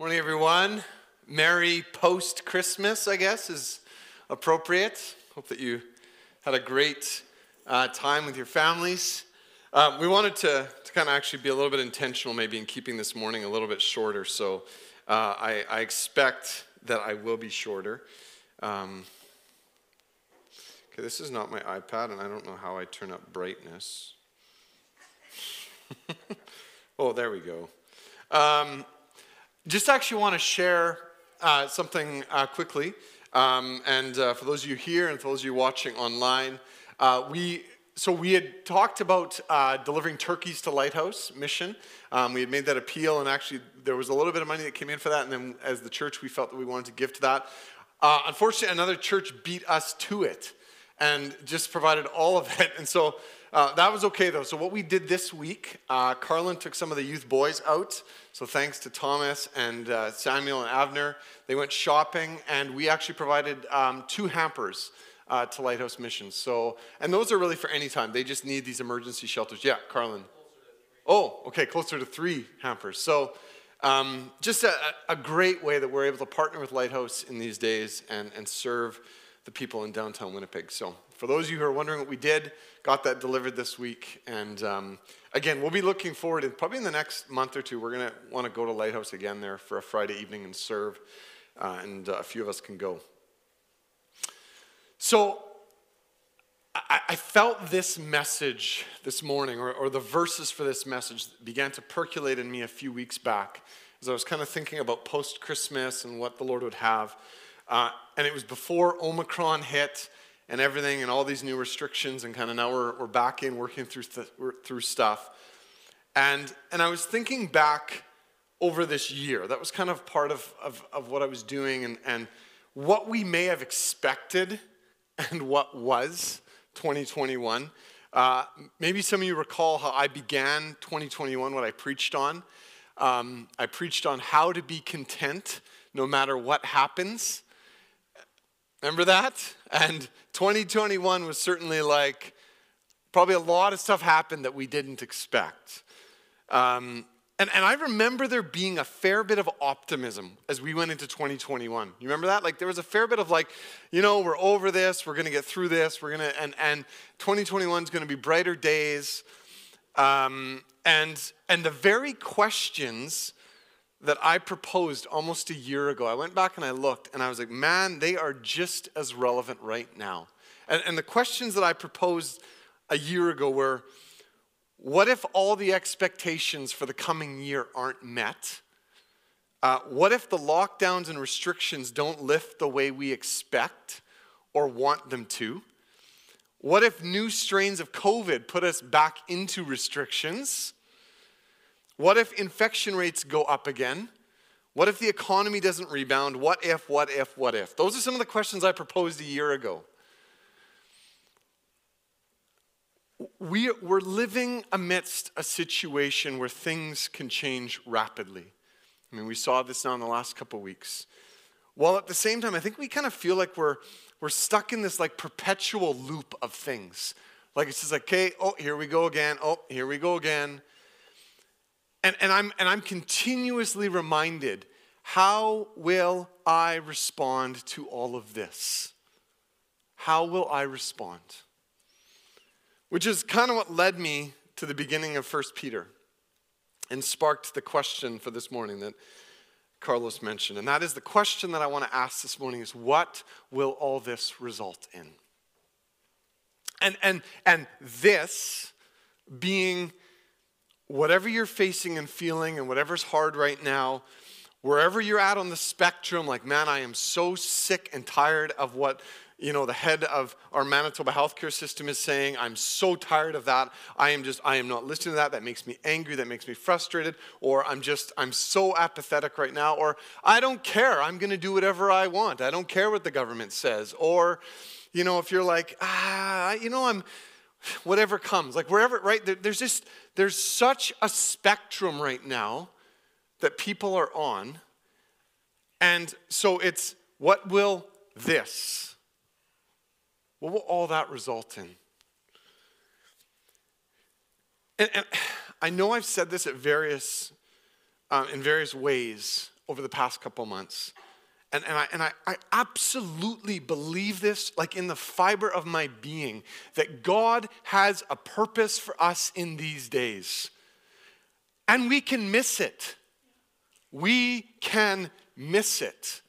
Morning, everyone. Merry post Christmas, I guess, is appropriate. Hope that you had a great uh, time with your families. Uh, we wanted to, to kind of actually be a little bit intentional, maybe, in keeping this morning a little bit shorter. So uh, I, I, expect that I will be shorter. Um, okay, this is not my iPad, and I don't know how I turn up brightness. oh, there we go. Um, just actually want to share uh, something uh, quickly. Um, and uh, for those of you here and for those of you watching online, uh, we so we had talked about uh, delivering turkeys to Lighthouse mission. Um, we had made that appeal, and actually there was a little bit of money that came in for that. And then as the church, we felt that we wanted to give to that. Uh, unfortunately, another church beat us to it and just provided all of it. And so uh, that was okay though. So what we did this week, uh, Carlin took some of the youth boys out. So thanks to Thomas and uh, Samuel and Avner, they went shopping, and we actually provided um, two hampers. Uh, to Lighthouse Missions. So, and those are really for any time. They just need these emergency shelters. Yeah, Carlin. Oh, okay, closer to three hampers. So, um, just a, a, great way that we're able to partner with Lighthouse in these days and, and serve the people in downtown Winnipeg. So, for those of you who are wondering what we did, got that delivered this week. And um, again, we'll be looking forward, and probably in the next month or two, we're going to want to go to Lighthouse again there for a Friday evening and serve. Uh, and uh, a few of us can go. So, I, I felt this message this morning, or, or the verses for this message began to percolate in me a few weeks back as I was kind of thinking about post Christmas and what the Lord would have. Uh, and it was before Omicron hit and everything and all these new restrictions and kind of now we're, we're back in working through, th- through stuff. And, and i was thinking back over this year that was kind of part of, of, of what i was doing and, and what we may have expected and what was 2021 uh, maybe some of you recall how i began 2021 what i preached on. Um, i preached on how to be content no matter what happens Remember that? And 2021 was certainly like, probably a lot of stuff happened that we didn't expect. Um, and, and I remember there being a fair bit of optimism as we went into 2021. You remember that? Like there was a fair bit of like, you know, we're over this, we're gonna get through this, we're gonna, and, and 2021 is gonna be brighter days. Um, and, and the very questions that I proposed almost a year ago. I went back and I looked and I was like, man, they are just as relevant right now. And, and the questions that I proposed a year ago were what if all the expectations for the coming year aren't met? Uh, what if the lockdowns and restrictions don't lift the way we expect or want them to? What if new strains of COVID put us back into restrictions? What if infection rates go up again? What if the economy doesn't rebound? What if, what if, what if? Those are some of the questions I proposed a year ago. We, we're living amidst a situation where things can change rapidly. I mean, we saw this now in the last couple weeks. While at the same time, I think we kind of feel like we're, we're stuck in this like perpetual loop of things. Like it's just like, okay, oh, here we go again. Oh, here we go again. And, and, I'm, and I'm continuously reminded how will I respond to all of this? How will I respond? Which is kind of what led me to the beginning of 1 Peter and sparked the question for this morning that Carlos mentioned. And that is the question that I want to ask this morning is what will all this result in? And, and, and this being whatever you're facing and feeling and whatever's hard right now, wherever you're at on the spectrum, like, man, I am so sick and tired of what you know the head of our manitoba healthcare system is saying. I'm so tired of that. I am just i am not listening to that. That makes me angry. That makes me frustrated. Or i'm just i'm so apathetic right now. Or i don't care. I'm going to do whatever i want. I don't care what the government says. Or you know if you're like ah you know i'm whatever comes like wherever right? There, there's just there's such a spectrum right now that people are on. And so it's what will this? What will all that result in? And, and i know i've said this at various um, in various ways over the past couple months. And, and, I, and I, I absolutely believe this, like in the fiber of my being, that God has a purpose for us in these days. And we can miss it. We can miss it.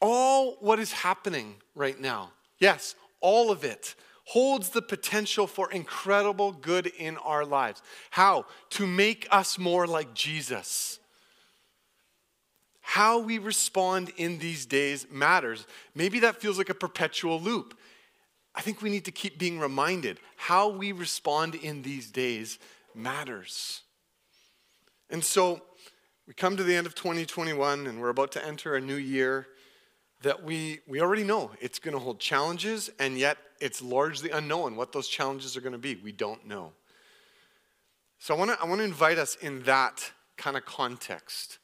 All what is happening right now, yes, all of it, holds the potential for incredible good in our lives. How? To make us more like Jesus. How we respond in these days matters. Maybe that feels like a perpetual loop. I think we need to keep being reminded how we respond in these days matters. And so we come to the end of 2021 and we're about to enter a new year that we, we already know it's going to hold challenges, and yet it's largely unknown what those challenges are going to be. We don't know. So I want to I want to invite us in that kind of context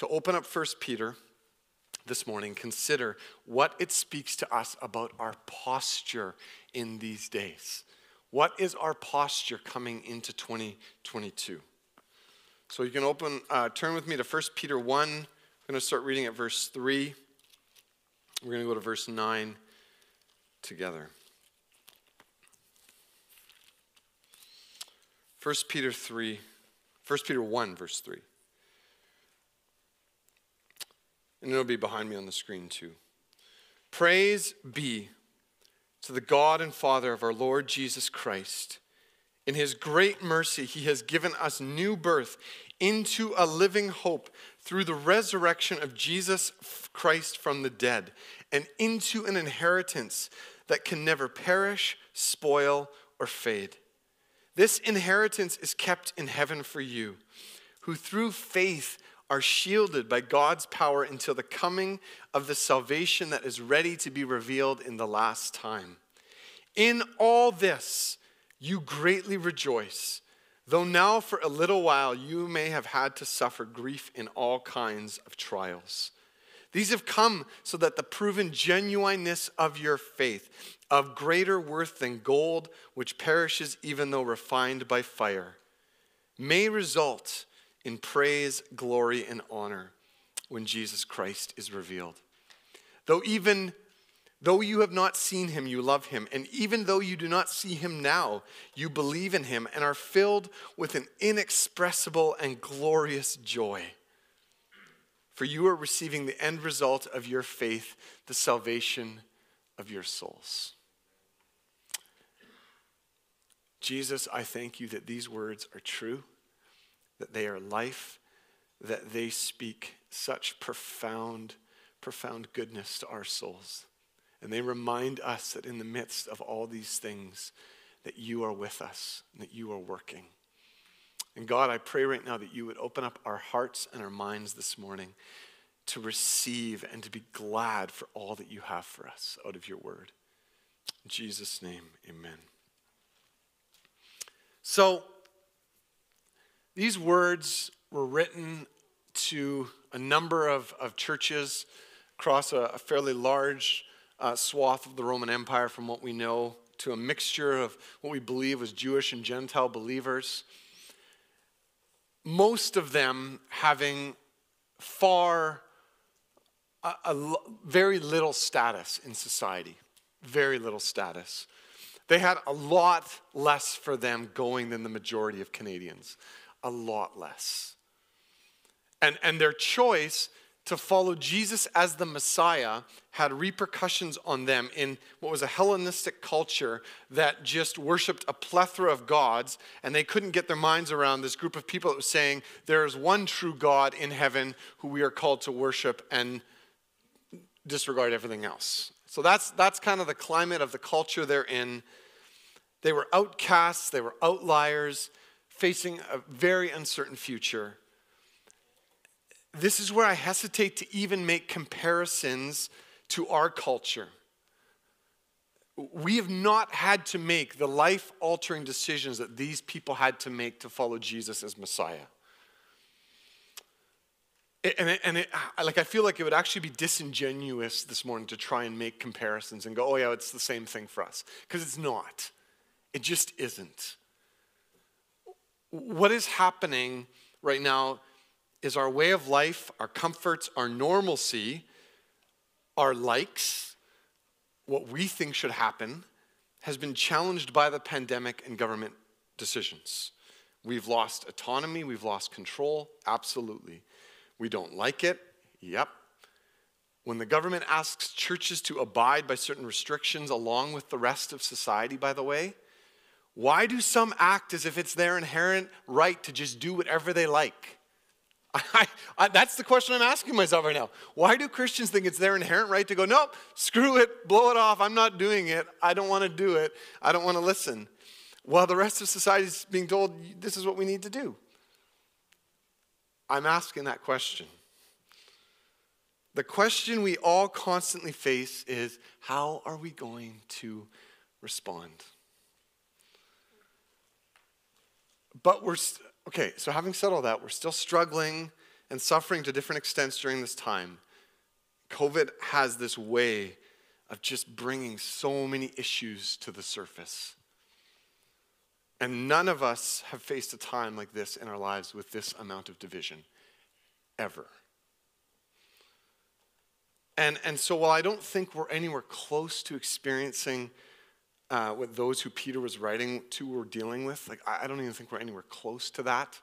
to open up 1 Peter this morning, consider what it speaks to us about our posture in these days. What is our posture coming into 2022? So you can open, uh, turn with me to 1 Peter 1. I'm going to start reading at verse 3. We're going to go to verse 9 together. 1 Peter 3, 1 Peter 1, verse 3. And it'll be behind me on the screen too. Praise be to the God and Father of our Lord Jesus Christ. In his great mercy, he has given us new birth into a living hope through the resurrection of Jesus Christ from the dead and into an inheritance that can never perish, spoil, or fade. This inheritance is kept in heaven for you, who through faith are shielded by God's power until the coming of the salvation that is ready to be revealed in the last time. In all this, you greatly rejoice, though now for a little while you may have had to suffer grief in all kinds of trials. These have come so that the proven genuineness of your faith, of greater worth than gold, which perishes even though refined by fire, may result in praise, glory, and honor when Jesus Christ is revealed. Though even though you have not seen him, you love him. And even though you do not see him now, you believe in him and are filled with an inexpressible and glorious joy. For you are receiving the end result of your faith, the salvation of your souls. Jesus, I thank you that these words are true that they are life, that they speak such profound, profound goodness to our souls. And they remind us that in the midst of all these things, that you are with us, that you are working. And God, I pray right now that you would open up our hearts and our minds this morning to receive and to be glad for all that you have for us out of your word. In Jesus' name, amen. So, these words were written to a number of, of churches across a, a fairly large uh, swath of the Roman Empire, from what we know, to a mixture of what we believe was Jewish and Gentile believers. Most of them having far, a, a, very little status in society. Very little status. They had a lot less for them going than the majority of Canadians a lot less. And, and their choice to follow Jesus as the Messiah had repercussions on them in what was a Hellenistic culture that just worshiped a plethora of gods, and they couldn't get their minds around this group of people that was saying, There is one true God in heaven who we are called to worship and disregard everything else. So that's, that's kind of the climate of the culture they're in. They were outcasts, they were outliers, facing a very uncertain future. This is where I hesitate to even make comparisons to our culture. We have not had to make the life altering decisions that these people had to make to follow Jesus as Messiah. And, it, and it, like I feel like it would actually be disingenuous this morning to try and make comparisons and go, oh yeah, it's the same thing for us. Because it's not. It just isn't what is happening right now is our way of life, our comforts, our normalcy, our likes, what we think should happen, has been challenged by the pandemic and government decisions. We've lost autonomy, we've lost control, absolutely. We don't like it, yep. When the government asks churches to abide by certain restrictions along with the rest of society, by the way, why do some act as if it's their inherent right to just do whatever they like? I, I, that's the question I'm asking myself right now. Why do Christians think it's their inherent right to go, nope, screw it, blow it off, I'm not doing it, I don't want to do it, I don't want to listen? While the rest of society is being told, this is what we need to do. I'm asking that question. The question we all constantly face is how are we going to respond? But we're, okay, so having said all that, we're still struggling and suffering to different extents during this time. COVID has this way of just bringing so many issues to the surface. And none of us have faced a time like this in our lives with this amount of division, ever. And, and so while I don't think we're anywhere close to experiencing uh, what those who Peter was writing to were dealing with. Like, I, don't even think we're anywhere close to that.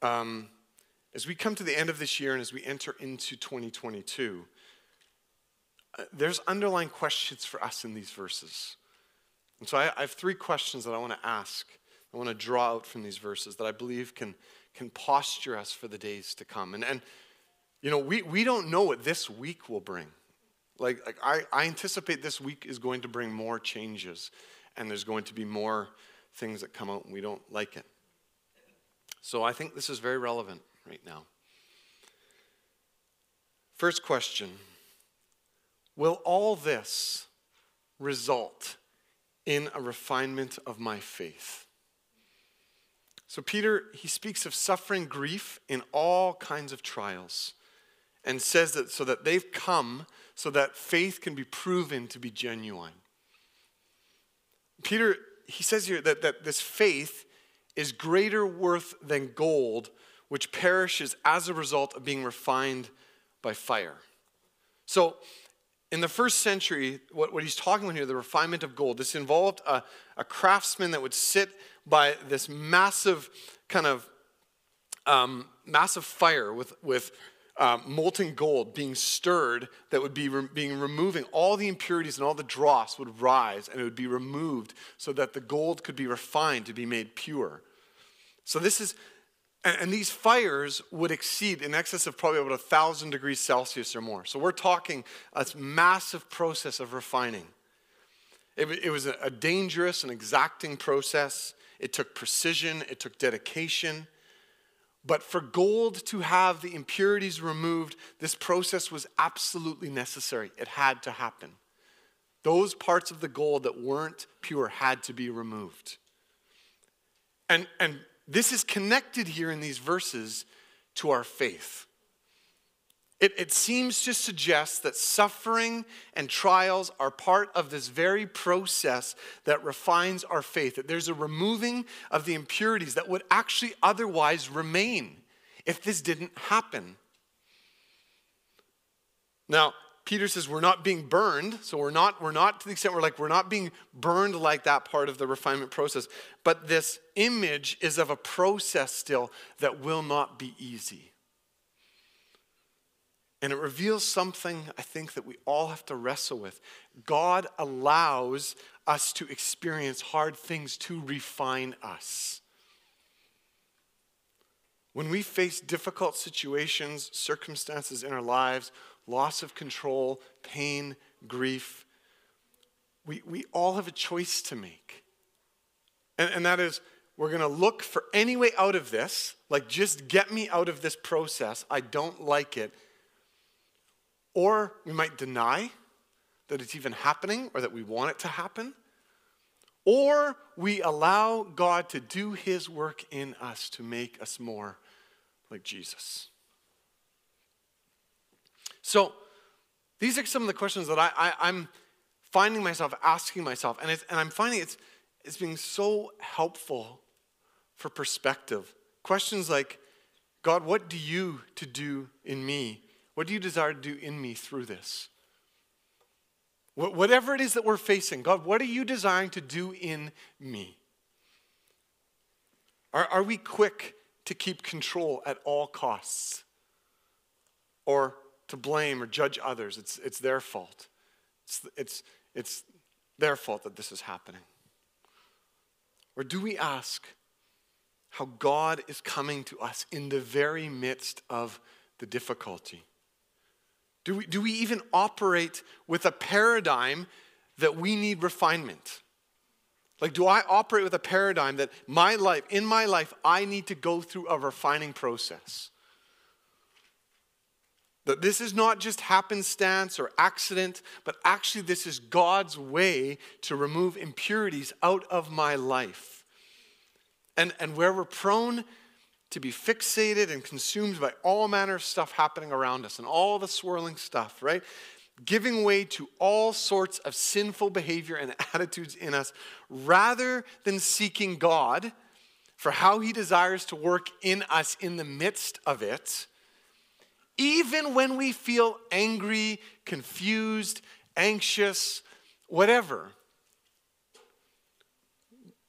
Um, as we come to the end of this year and as we enter into 2022, uh, there's underlying questions for us in these verses. And so I, I have three questions that I want to ask, I want to draw out from these verses that I believe can, can posture us for the days to come. And, and you know, we, we don't know what this week will bring. Like, like I, I anticipate this week is going to bring more changes, and there's going to be more things that come out and we don't like it. So I think this is very relevant right now. First question Will all this result in a refinement of my faith? So, Peter, he speaks of suffering grief in all kinds of trials and says that so that they've come so that faith can be proven to be genuine. Peter, he says here that, that this faith is greater worth than gold, which perishes as a result of being refined by fire. So, in the first century, what, what he's talking about here, the refinement of gold, this involved a, a craftsman that would sit by this massive kind of um, massive fire with, with um, molten gold being stirred that would be re- being removing all the impurities and all the dross would rise and it would be removed so that the gold could be refined to be made pure. So this is, and, and these fires would exceed in excess of probably about a thousand degrees Celsius or more. So we're talking a massive process of refining. It, it was a, a dangerous and exacting process. It took precision. It took dedication. But for gold to have the impurities removed, this process was absolutely necessary. It had to happen. Those parts of the gold that weren't pure had to be removed. And, and this is connected here in these verses to our faith. It, it seems to suggest that suffering and trials are part of this very process that refines our faith, that there's a removing of the impurities that would actually otherwise remain if this didn't happen. Now, Peter says we're not being burned, so we're not, we're not to the extent we're like, we're not being burned like that part of the refinement process. But this image is of a process still that will not be easy. And it reveals something I think that we all have to wrestle with. God allows us to experience hard things to refine us. When we face difficult situations, circumstances in our lives, loss of control, pain, grief, we, we all have a choice to make. And, and that is, we're going to look for any way out of this, like just get me out of this process. I don't like it or we might deny that it's even happening or that we want it to happen. Or we allow God to do his work in us to make us more like Jesus. So, these are some of the questions that I, am finding myself asking myself, and, and I'm finding it's, it's being so helpful for perspective. Questions like God, what do you to do in me? What do you desire to do in me through this? Whatever it is that we're facing, God, what are you desiring to do in me? Are, are we quick to keep control at all costs? Or to blame or judge others? It's, it's their fault. It's, it's, it's their fault that this is happening. Or do we ask how God is coming to us in the very midst of the difficulty? Do we, do we even operate with a paradigm that we need refinement? Like, do I operate with a paradigm that my life, in my life, I need to go through a refining process? That this is not just happenstance or accident, but actually, this is God's way to remove impurities out of my life. And, and where we're prone to be fixated and consumed by all manner of stuff happening around us and all the swirling stuff, right? Giving way to all sorts of sinful behavior and attitudes in us rather than seeking God for how He desires to work in us in the midst of it, even when we feel angry, confused, anxious, whatever.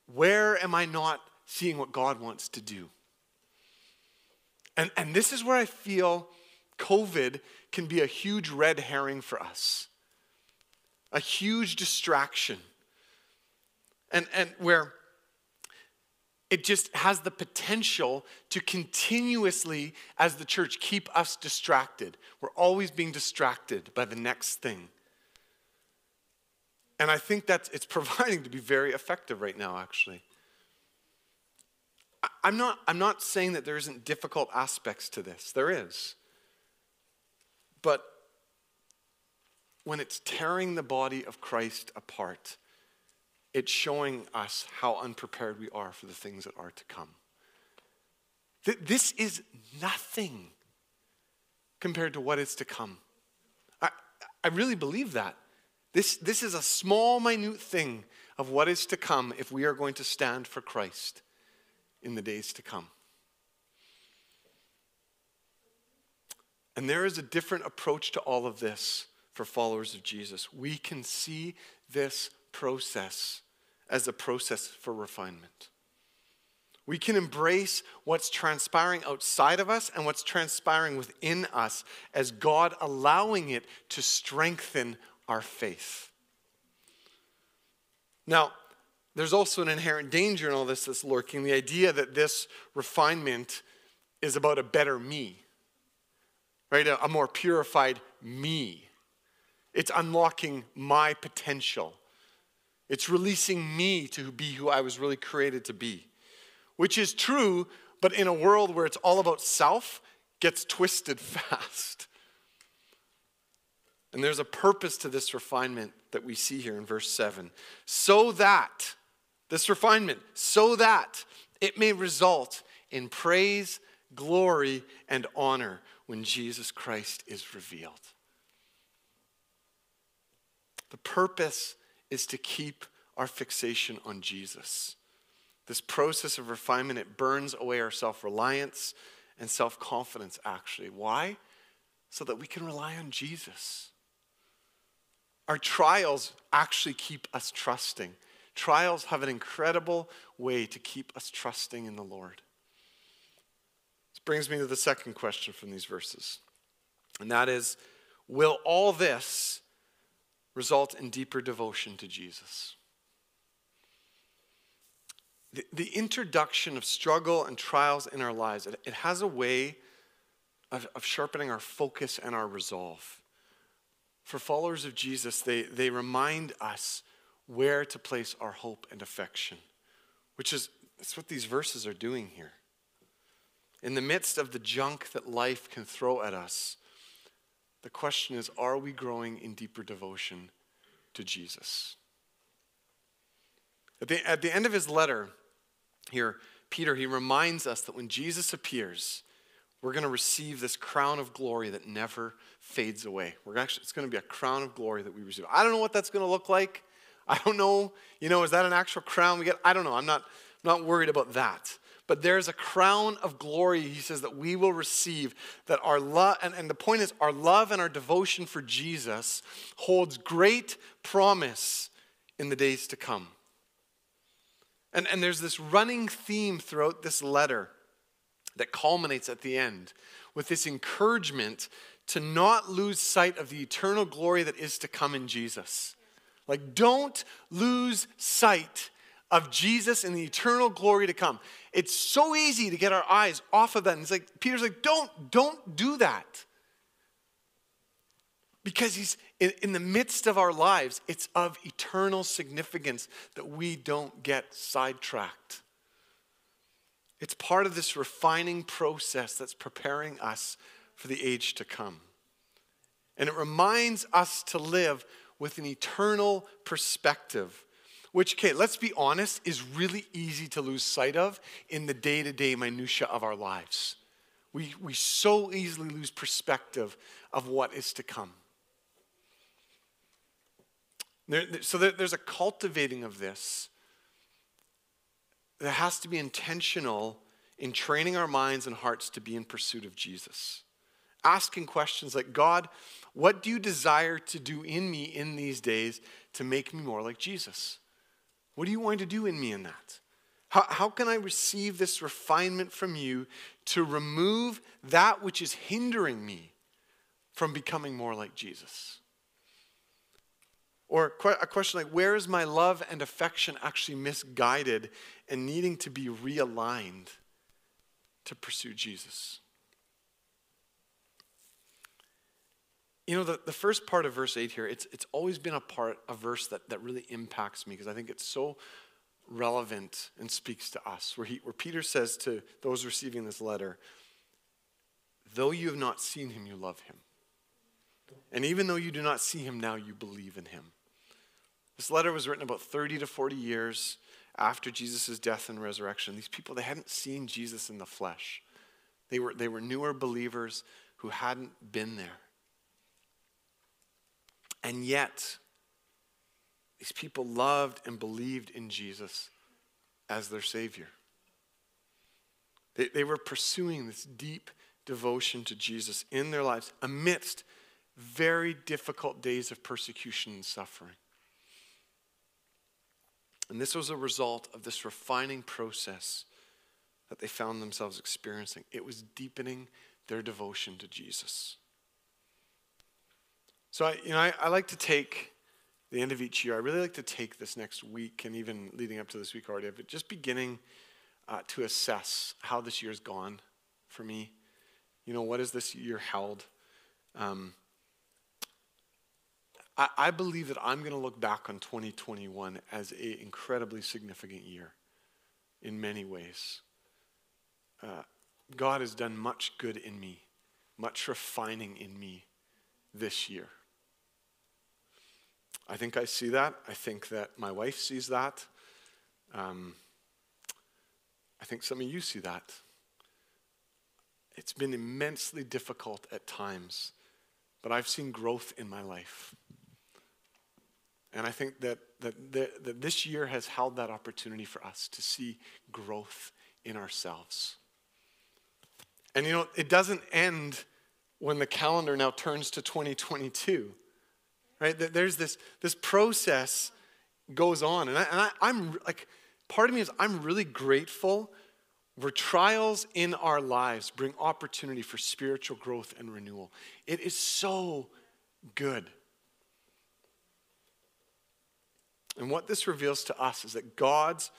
Where am I not seeing what God wants to do? And, and this is where I feel COVID can be a huge red herring for us, a huge distraction. And, and where it just has the potential to continuously, as the church, keep us distracted. We're always being distracted by the next thing. And I think that it's providing to be very effective right now, actually. I'm not, I'm not saying that there isn't difficult aspects to this. There is. But when it's tearing the body of Christ apart, it's showing us how unprepared we are for the things that are to come. This is nothing compared to what is to come. I, I really believe that. This, this is a small, minute thing of what is to come if we are going to stand for Christ in the days to come. And there is a different approach to all of this for followers of Jesus. We can see this process as a process for refinement. We can embrace what's transpiring outside of us and what's transpiring within us as God allowing it to strengthen our faith. Now, there's also an inherent danger in all this that's lurking the idea that this refinement is about a better me, right? A, a more purified me. It's unlocking my potential. It's releasing me to be who I was really created to be, which is true, but in a world where it's all about self, gets twisted fast. And there's a purpose to this refinement that we see here in verse 7 so that this refinement, so that it may result in praise, glory, and honor when Jesus Christ is revealed. The purpose is to keep our fixation on Jesus. This process of refinement, it burns away our self reliance and self confidence, actually. Why? So that we can rely on Jesus. Our trials actually keep us trusting. Trials have an incredible way to keep us trusting in the Lord. This brings me to the second question from these verses, and that is Will all this result in deeper devotion to Jesus? The, the introduction of struggle and trials in our lives, it, it has a way of, of sharpening our focus and our resolve. For followers of Jesus, they, they remind us where to place our hope and affection, which is that's what these verses are doing here. In the midst of the junk that life can throw at us, the question is are we growing in deeper devotion to Jesus? At the, at the end of his letter, here, Peter, he reminds us that when Jesus appears, we're going to receive this crown of glory that never fades away. We're actually, it's going to be a crown of glory that we receive. I don't know what that's going to look like. I don't know, you know, is that an actual crown we get? I don't know. I'm not, not worried about that. but there's a crown of glory, he says, that we will receive. That our love, and, and the point is, our love and our devotion for Jesus holds great promise in the days to come. And, and there's this running theme throughout this letter that culminates at the end with this encouragement to not lose sight of the eternal glory that is to come in Jesus. Like, don't lose sight of Jesus and the eternal glory to come. It's so easy to get our eyes off of that. And it's like, Peter's like, don't, don't do that. Because he's in, in the midst of our lives, it's of eternal significance that we don't get sidetracked. It's part of this refining process that's preparing us for the age to come. And it reminds us to live with an eternal perspective, which, okay, let's be honest, is really easy to lose sight of in the day to day minutiae of our lives. We, we so easily lose perspective of what is to come. There, so there, there's a cultivating of this that has to be intentional in training our minds and hearts to be in pursuit of Jesus. Asking questions like, God, what do you desire to do in me in these days to make me more like Jesus? What are you want to do in me in that? How, how can I receive this refinement from you to remove that which is hindering me from becoming more like Jesus? Or a question like, where is my love and affection actually misguided and needing to be realigned to pursue Jesus? You know, the, the first part of verse 8 here, it's, it's always been a part, a verse that, that really impacts me because I think it's so relevant and speaks to us. Where, he, where Peter says to those receiving this letter, though you have not seen him, you love him. And even though you do not see him now, you believe in him. This letter was written about 30 to 40 years after Jesus' death and resurrection. These people, they hadn't seen Jesus in the flesh. They were, they were newer believers who hadn't been there. And yet, these people loved and believed in Jesus as their Savior. They, they were pursuing this deep devotion to Jesus in their lives amidst very difficult days of persecution and suffering. And this was a result of this refining process that they found themselves experiencing. It was deepening their devotion to Jesus. So, I, you know, I, I like to take the end of each year, I really like to take this next week and even leading up to this week already, but just beginning uh, to assess how this year's gone for me. You know, what has this year held? Um, I, I believe that I'm going to look back on 2021 as an incredibly significant year in many ways. Uh, God has done much good in me, much refining in me this year. I think I see that. I think that my wife sees that. Um, I think some of you see that. It's been immensely difficult at times, but I've seen growth in my life. And I think that, that, that, that this year has held that opportunity for us to see growth in ourselves. And you know, it doesn't end when the calendar now turns to 2022, right? There's this, this process goes on. And, I, am like, part of me is I'm really grateful where trials in our lives bring opportunity for spiritual growth and renewal. It is so good. And what this reveals to us is that God's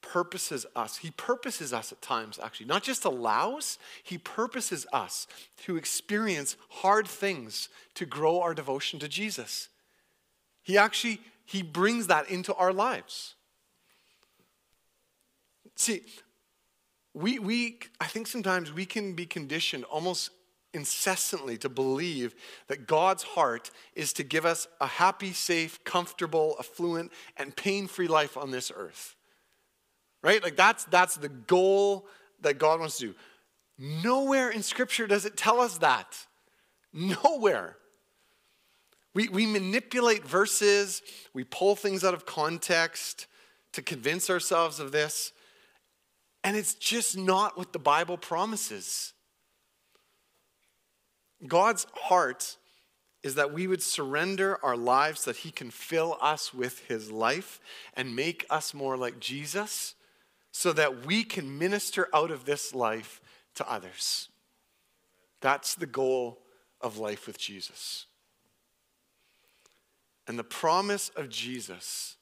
purposes us. He purposes us at times, actually, not just allows, He purposes us to experience hard things to grow our devotion to Jesus. He actually He brings that into our lives. See, we, we I think sometimes we can be conditioned almost incessantly to believe that God's heart is to give us a happy, safe, comfortable, affluent, and pain free life on this earth. Right? Like that's, that's the goal that God wants to do. Nowhere in Scripture does it tell us that. Nowhere. We, we manipulate verses, we pull things out of context to convince ourselves of this. And it's just not what the Bible promises. God's heart is that we would surrender our lives so that He can fill us with His life and make us more like Jesus so that we can minister out of this life to others. That's the goal of life with Jesus. And the promise of Jesus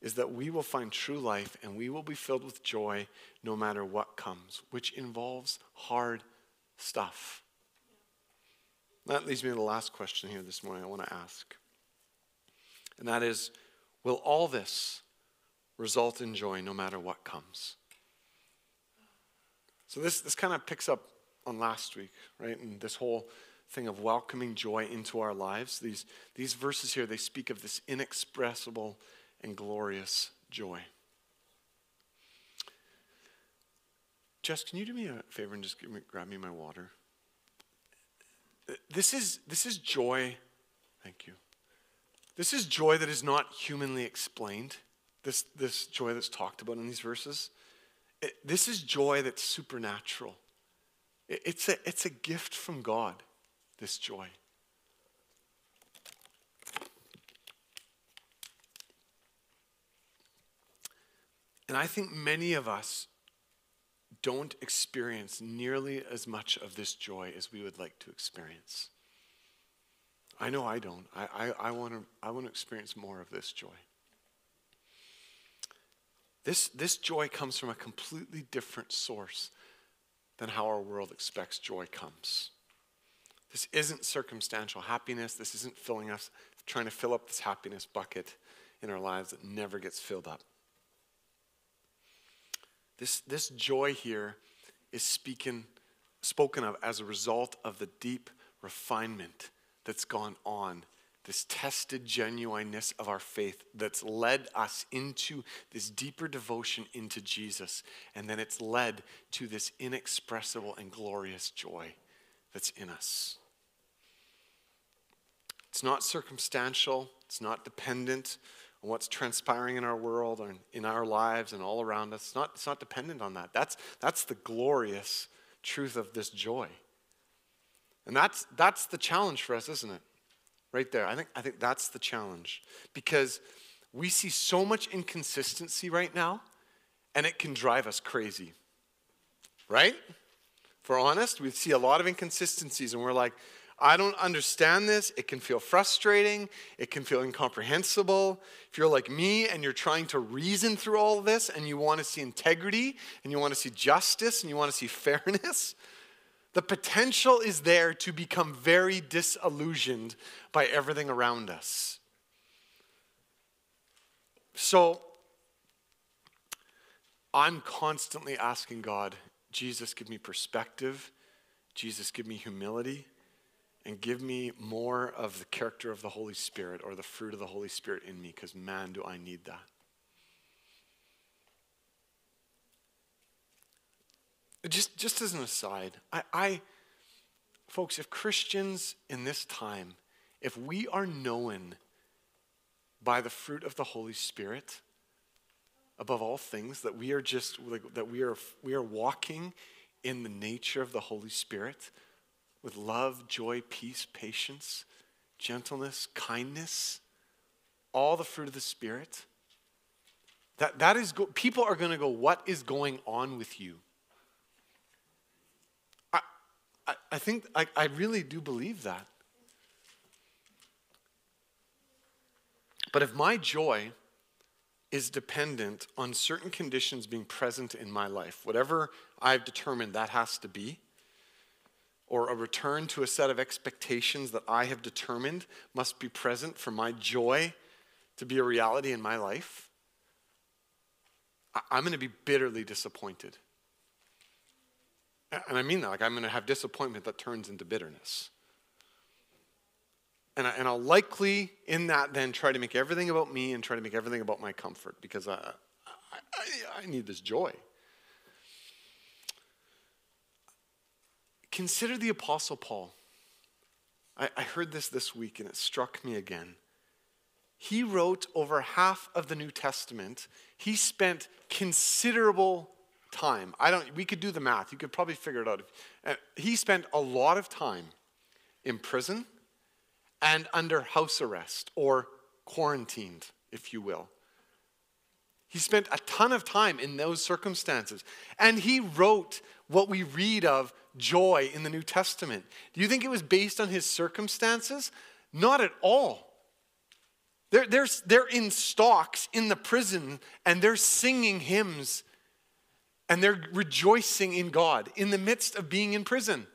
is that we will find true life and we will be filled with joy no matter what comes, which involves hard stuff. That leads me to the last question here this morning I want to ask. And that is Will all this result in joy no matter what comes? So, this, this kind of picks up on last week, right? And this whole thing of welcoming joy into our lives. These, these verses here, they speak of this inexpressible and glorious joy. Jess, can you do me a favor and just me, grab me my water? This is, this is joy. Thank you. This is joy that is not humanly explained, this, this joy that's talked about in these verses. It, this is joy that's supernatural. It, it's, a, it's a gift from God, this joy. And I think many of us don't experience nearly as much of this joy as we would like to experience. I know I don't. I, I, I want to I want to experience more of this joy. This, this joy comes from a completely different source than how our world expects joy comes. This isn't circumstantial happiness. This isn't filling us, trying to fill up this happiness bucket in our lives that never gets filled up. This, this joy here is speaking, spoken of as a result of the deep refinement that's gone on, this tested genuineness of our faith that's led us into this deeper devotion into Jesus. And then it's led to this inexpressible and glorious joy that's in us. It's not circumstantial, it's not dependent on what's transpiring in our world and in our lives and all around us. It's not, it's not dependent on that. That's, that's the glorious truth of this joy. And that's, that's the challenge for us, isn't it? Right there. I think, I think that's the challenge. Because we see so much inconsistency right now, and it can drive us crazy. Right? If we're honest, we see a lot of inconsistencies, and we're like, I don't understand this. It can feel frustrating. It can feel incomprehensible. If you're like me and you're trying to reason through all this and you want to see integrity and you want to see justice and you want to see fairness, the potential is there to become very disillusioned by everything around us. So I'm constantly asking God, Jesus, give me perspective. Jesus, give me humility and give me more of the character of the Holy Spirit or the fruit of the Holy Spirit in me, because man, do I need that. Just, just as an aside, I, I, folks, if Christians in this time, if we are known by the fruit of the Holy Spirit, above all things, that we are just like, that we are we are walking in the nature of the Holy Spirit, with love, joy, peace, patience, gentleness, kindness, all the fruit of the Spirit. That, that is go- people are going to go, What is going on with you? I, I, think I, I really do believe that. But if my joy is dependent on certain conditions being present in my life, whatever I've determined that has to be, or a return to a set of expectations that I have determined must be present for my joy to be a reality in my life, I'm going to be bitterly disappointed. And I mean that, like I'm going to have disappointment that turns into bitterness. And, I, will likely, in that, then try to make everything about me and try to make everything about my comfort because I, I, I need this joy. Consider the Apostle Paul. I, I heard this this week and it struck me again. He wrote over half of the New Testament. He spent considerable time. I don't. We could do the math. You could probably figure it out. He spent a lot of time in prison and under house arrest or quarantined, if you will. He spent a ton of time in those circumstances. And he wrote what we read of joy in the New Testament. Do you think it was based on his circumstances? Not at all. They're, they're, they're in stocks in the prison and they're singing hymns and they're rejoicing in God in the midst of being in prison.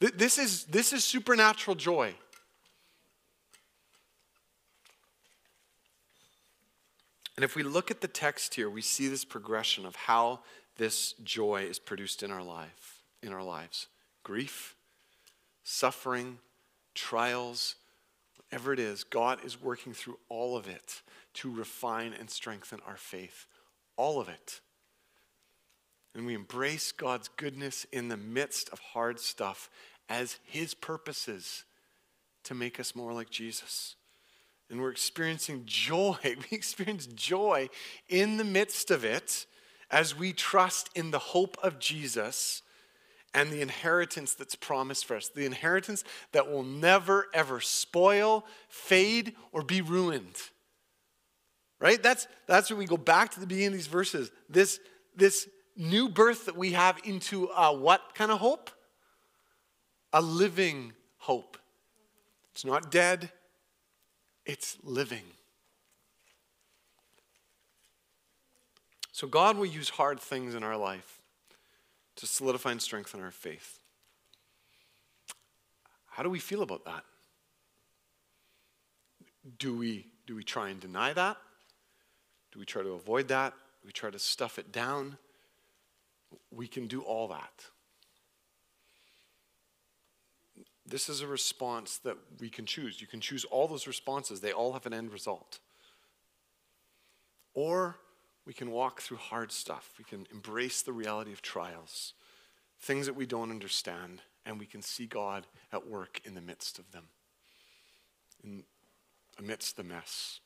This is, this is supernatural joy. And if we look at the text here, we see this progression of how this joy is produced in our life, in our lives. Grief, suffering, trials, whatever it is, God is working through all of it to refine and strengthen our faith. All of it. And we embrace God's goodness in the midst of hard stuff as His purposes to make us more like Jesus. And we're experiencing joy. We experience joy in the midst of it as we trust in the hope of Jesus and the inheritance that's promised for us. The inheritance that will never, ever spoil, fade, or be ruined. Right? That's, that's when we go back to the beginning of these verses. This, this new birth that we have into a what kind of hope? A living hope. It's not dead, it's living. So, God will use hard things in our life to solidify and strengthen our faith. How do we feel about that? Do we, do we try and deny that? Do we try to avoid that? Do we try to stuff it down? We can do all that. This is a response that we can choose. You can choose all those responses, they all have an end result. Or we can walk through hard stuff. We can embrace the reality of trials, things that we don't understand, and we can see God at work in the midst of them, in, amidst the mess.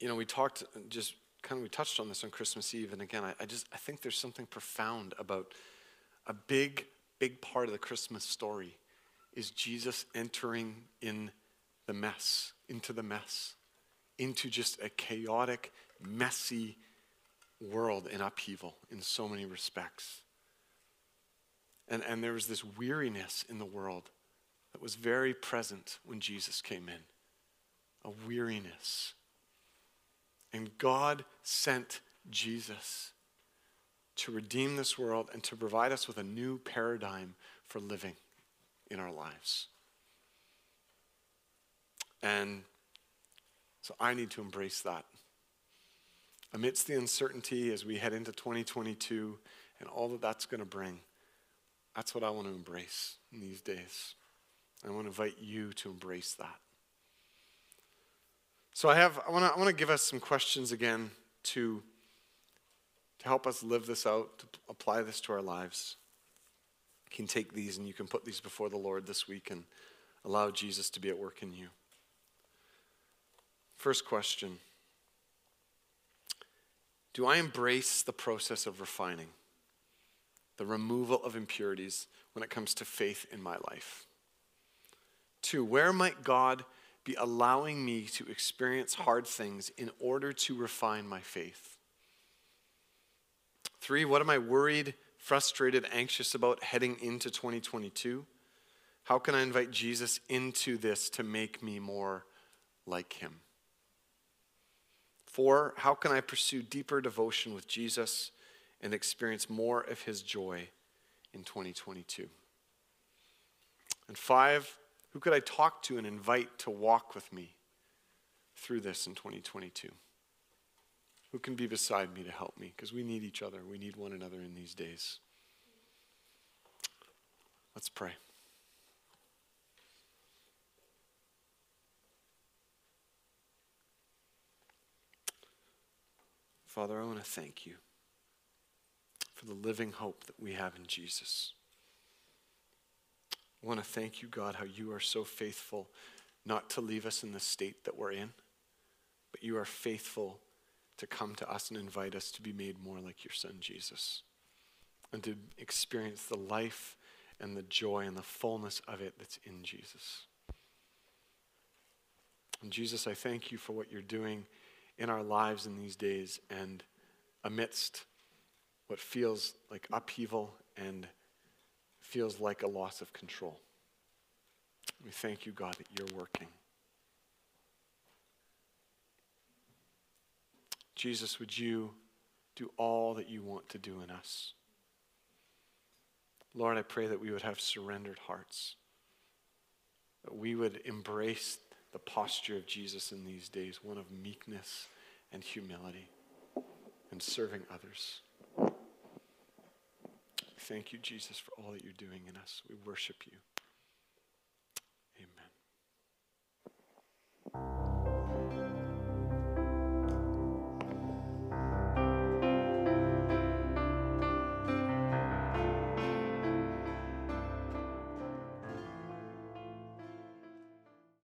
You know, we talked just kind of we touched on this on Christmas Eve, and again, I, I just I think there's something profound about a big, big part of the Christmas story is Jesus entering in the mess, into the mess into just a chaotic, messy world in upheaval in so many respects. And, and there was this weariness in the world that was very present when Jesus came in a weariness. And God sent Jesus to redeem this world and to provide us with a new paradigm for living in our lives. And so I need to embrace that. Amidst the uncertainty as we head into 2022 and all that that's going to bring, that's what I want to embrace in these days. I want to invite you to embrace that. So I have I want to I want to give us some questions again to to help us live this out, to apply this to our lives. You can take these and you can put these before the Lord this week and allow Jesus to be at work in you. First question Do I embrace the process of refining, the removal of impurities when it comes to faith in my life? Two, where might God be allowing me to experience hard things in order to refine my faith? Three, what am I worried, frustrated, anxious about heading into 2022? How can I invite Jesus into this to make me more like him? Four, how can I pursue deeper devotion with Jesus and experience more of his joy in 2022? And five, who could I talk to and invite to walk with me through this in 2022? Who can be beside me to help me? Because we need each other. We need one another in these days. Let's pray. Father, I want to thank you for the living hope that we have in Jesus. I want to thank you, God, how you are so faithful not to leave us in the state that we're in, but you are faithful to come to us and invite us to be made more like your son, Jesus, and to experience the life and the joy and the fullness of it that's in Jesus. And Jesus, I thank you for what you're doing in our lives in these days and amidst what feels like upheaval and feels like a loss of control. We thank you, God, that you're working. Jesus, would you do all that you want to do in us? Lord, I pray that we would have surrendered hearts, that we would embrace the posture of Jesus in these days, one of meekness and humility and serving others. Thank you, Jesus, for all that you're doing in us. We worship you. Amen.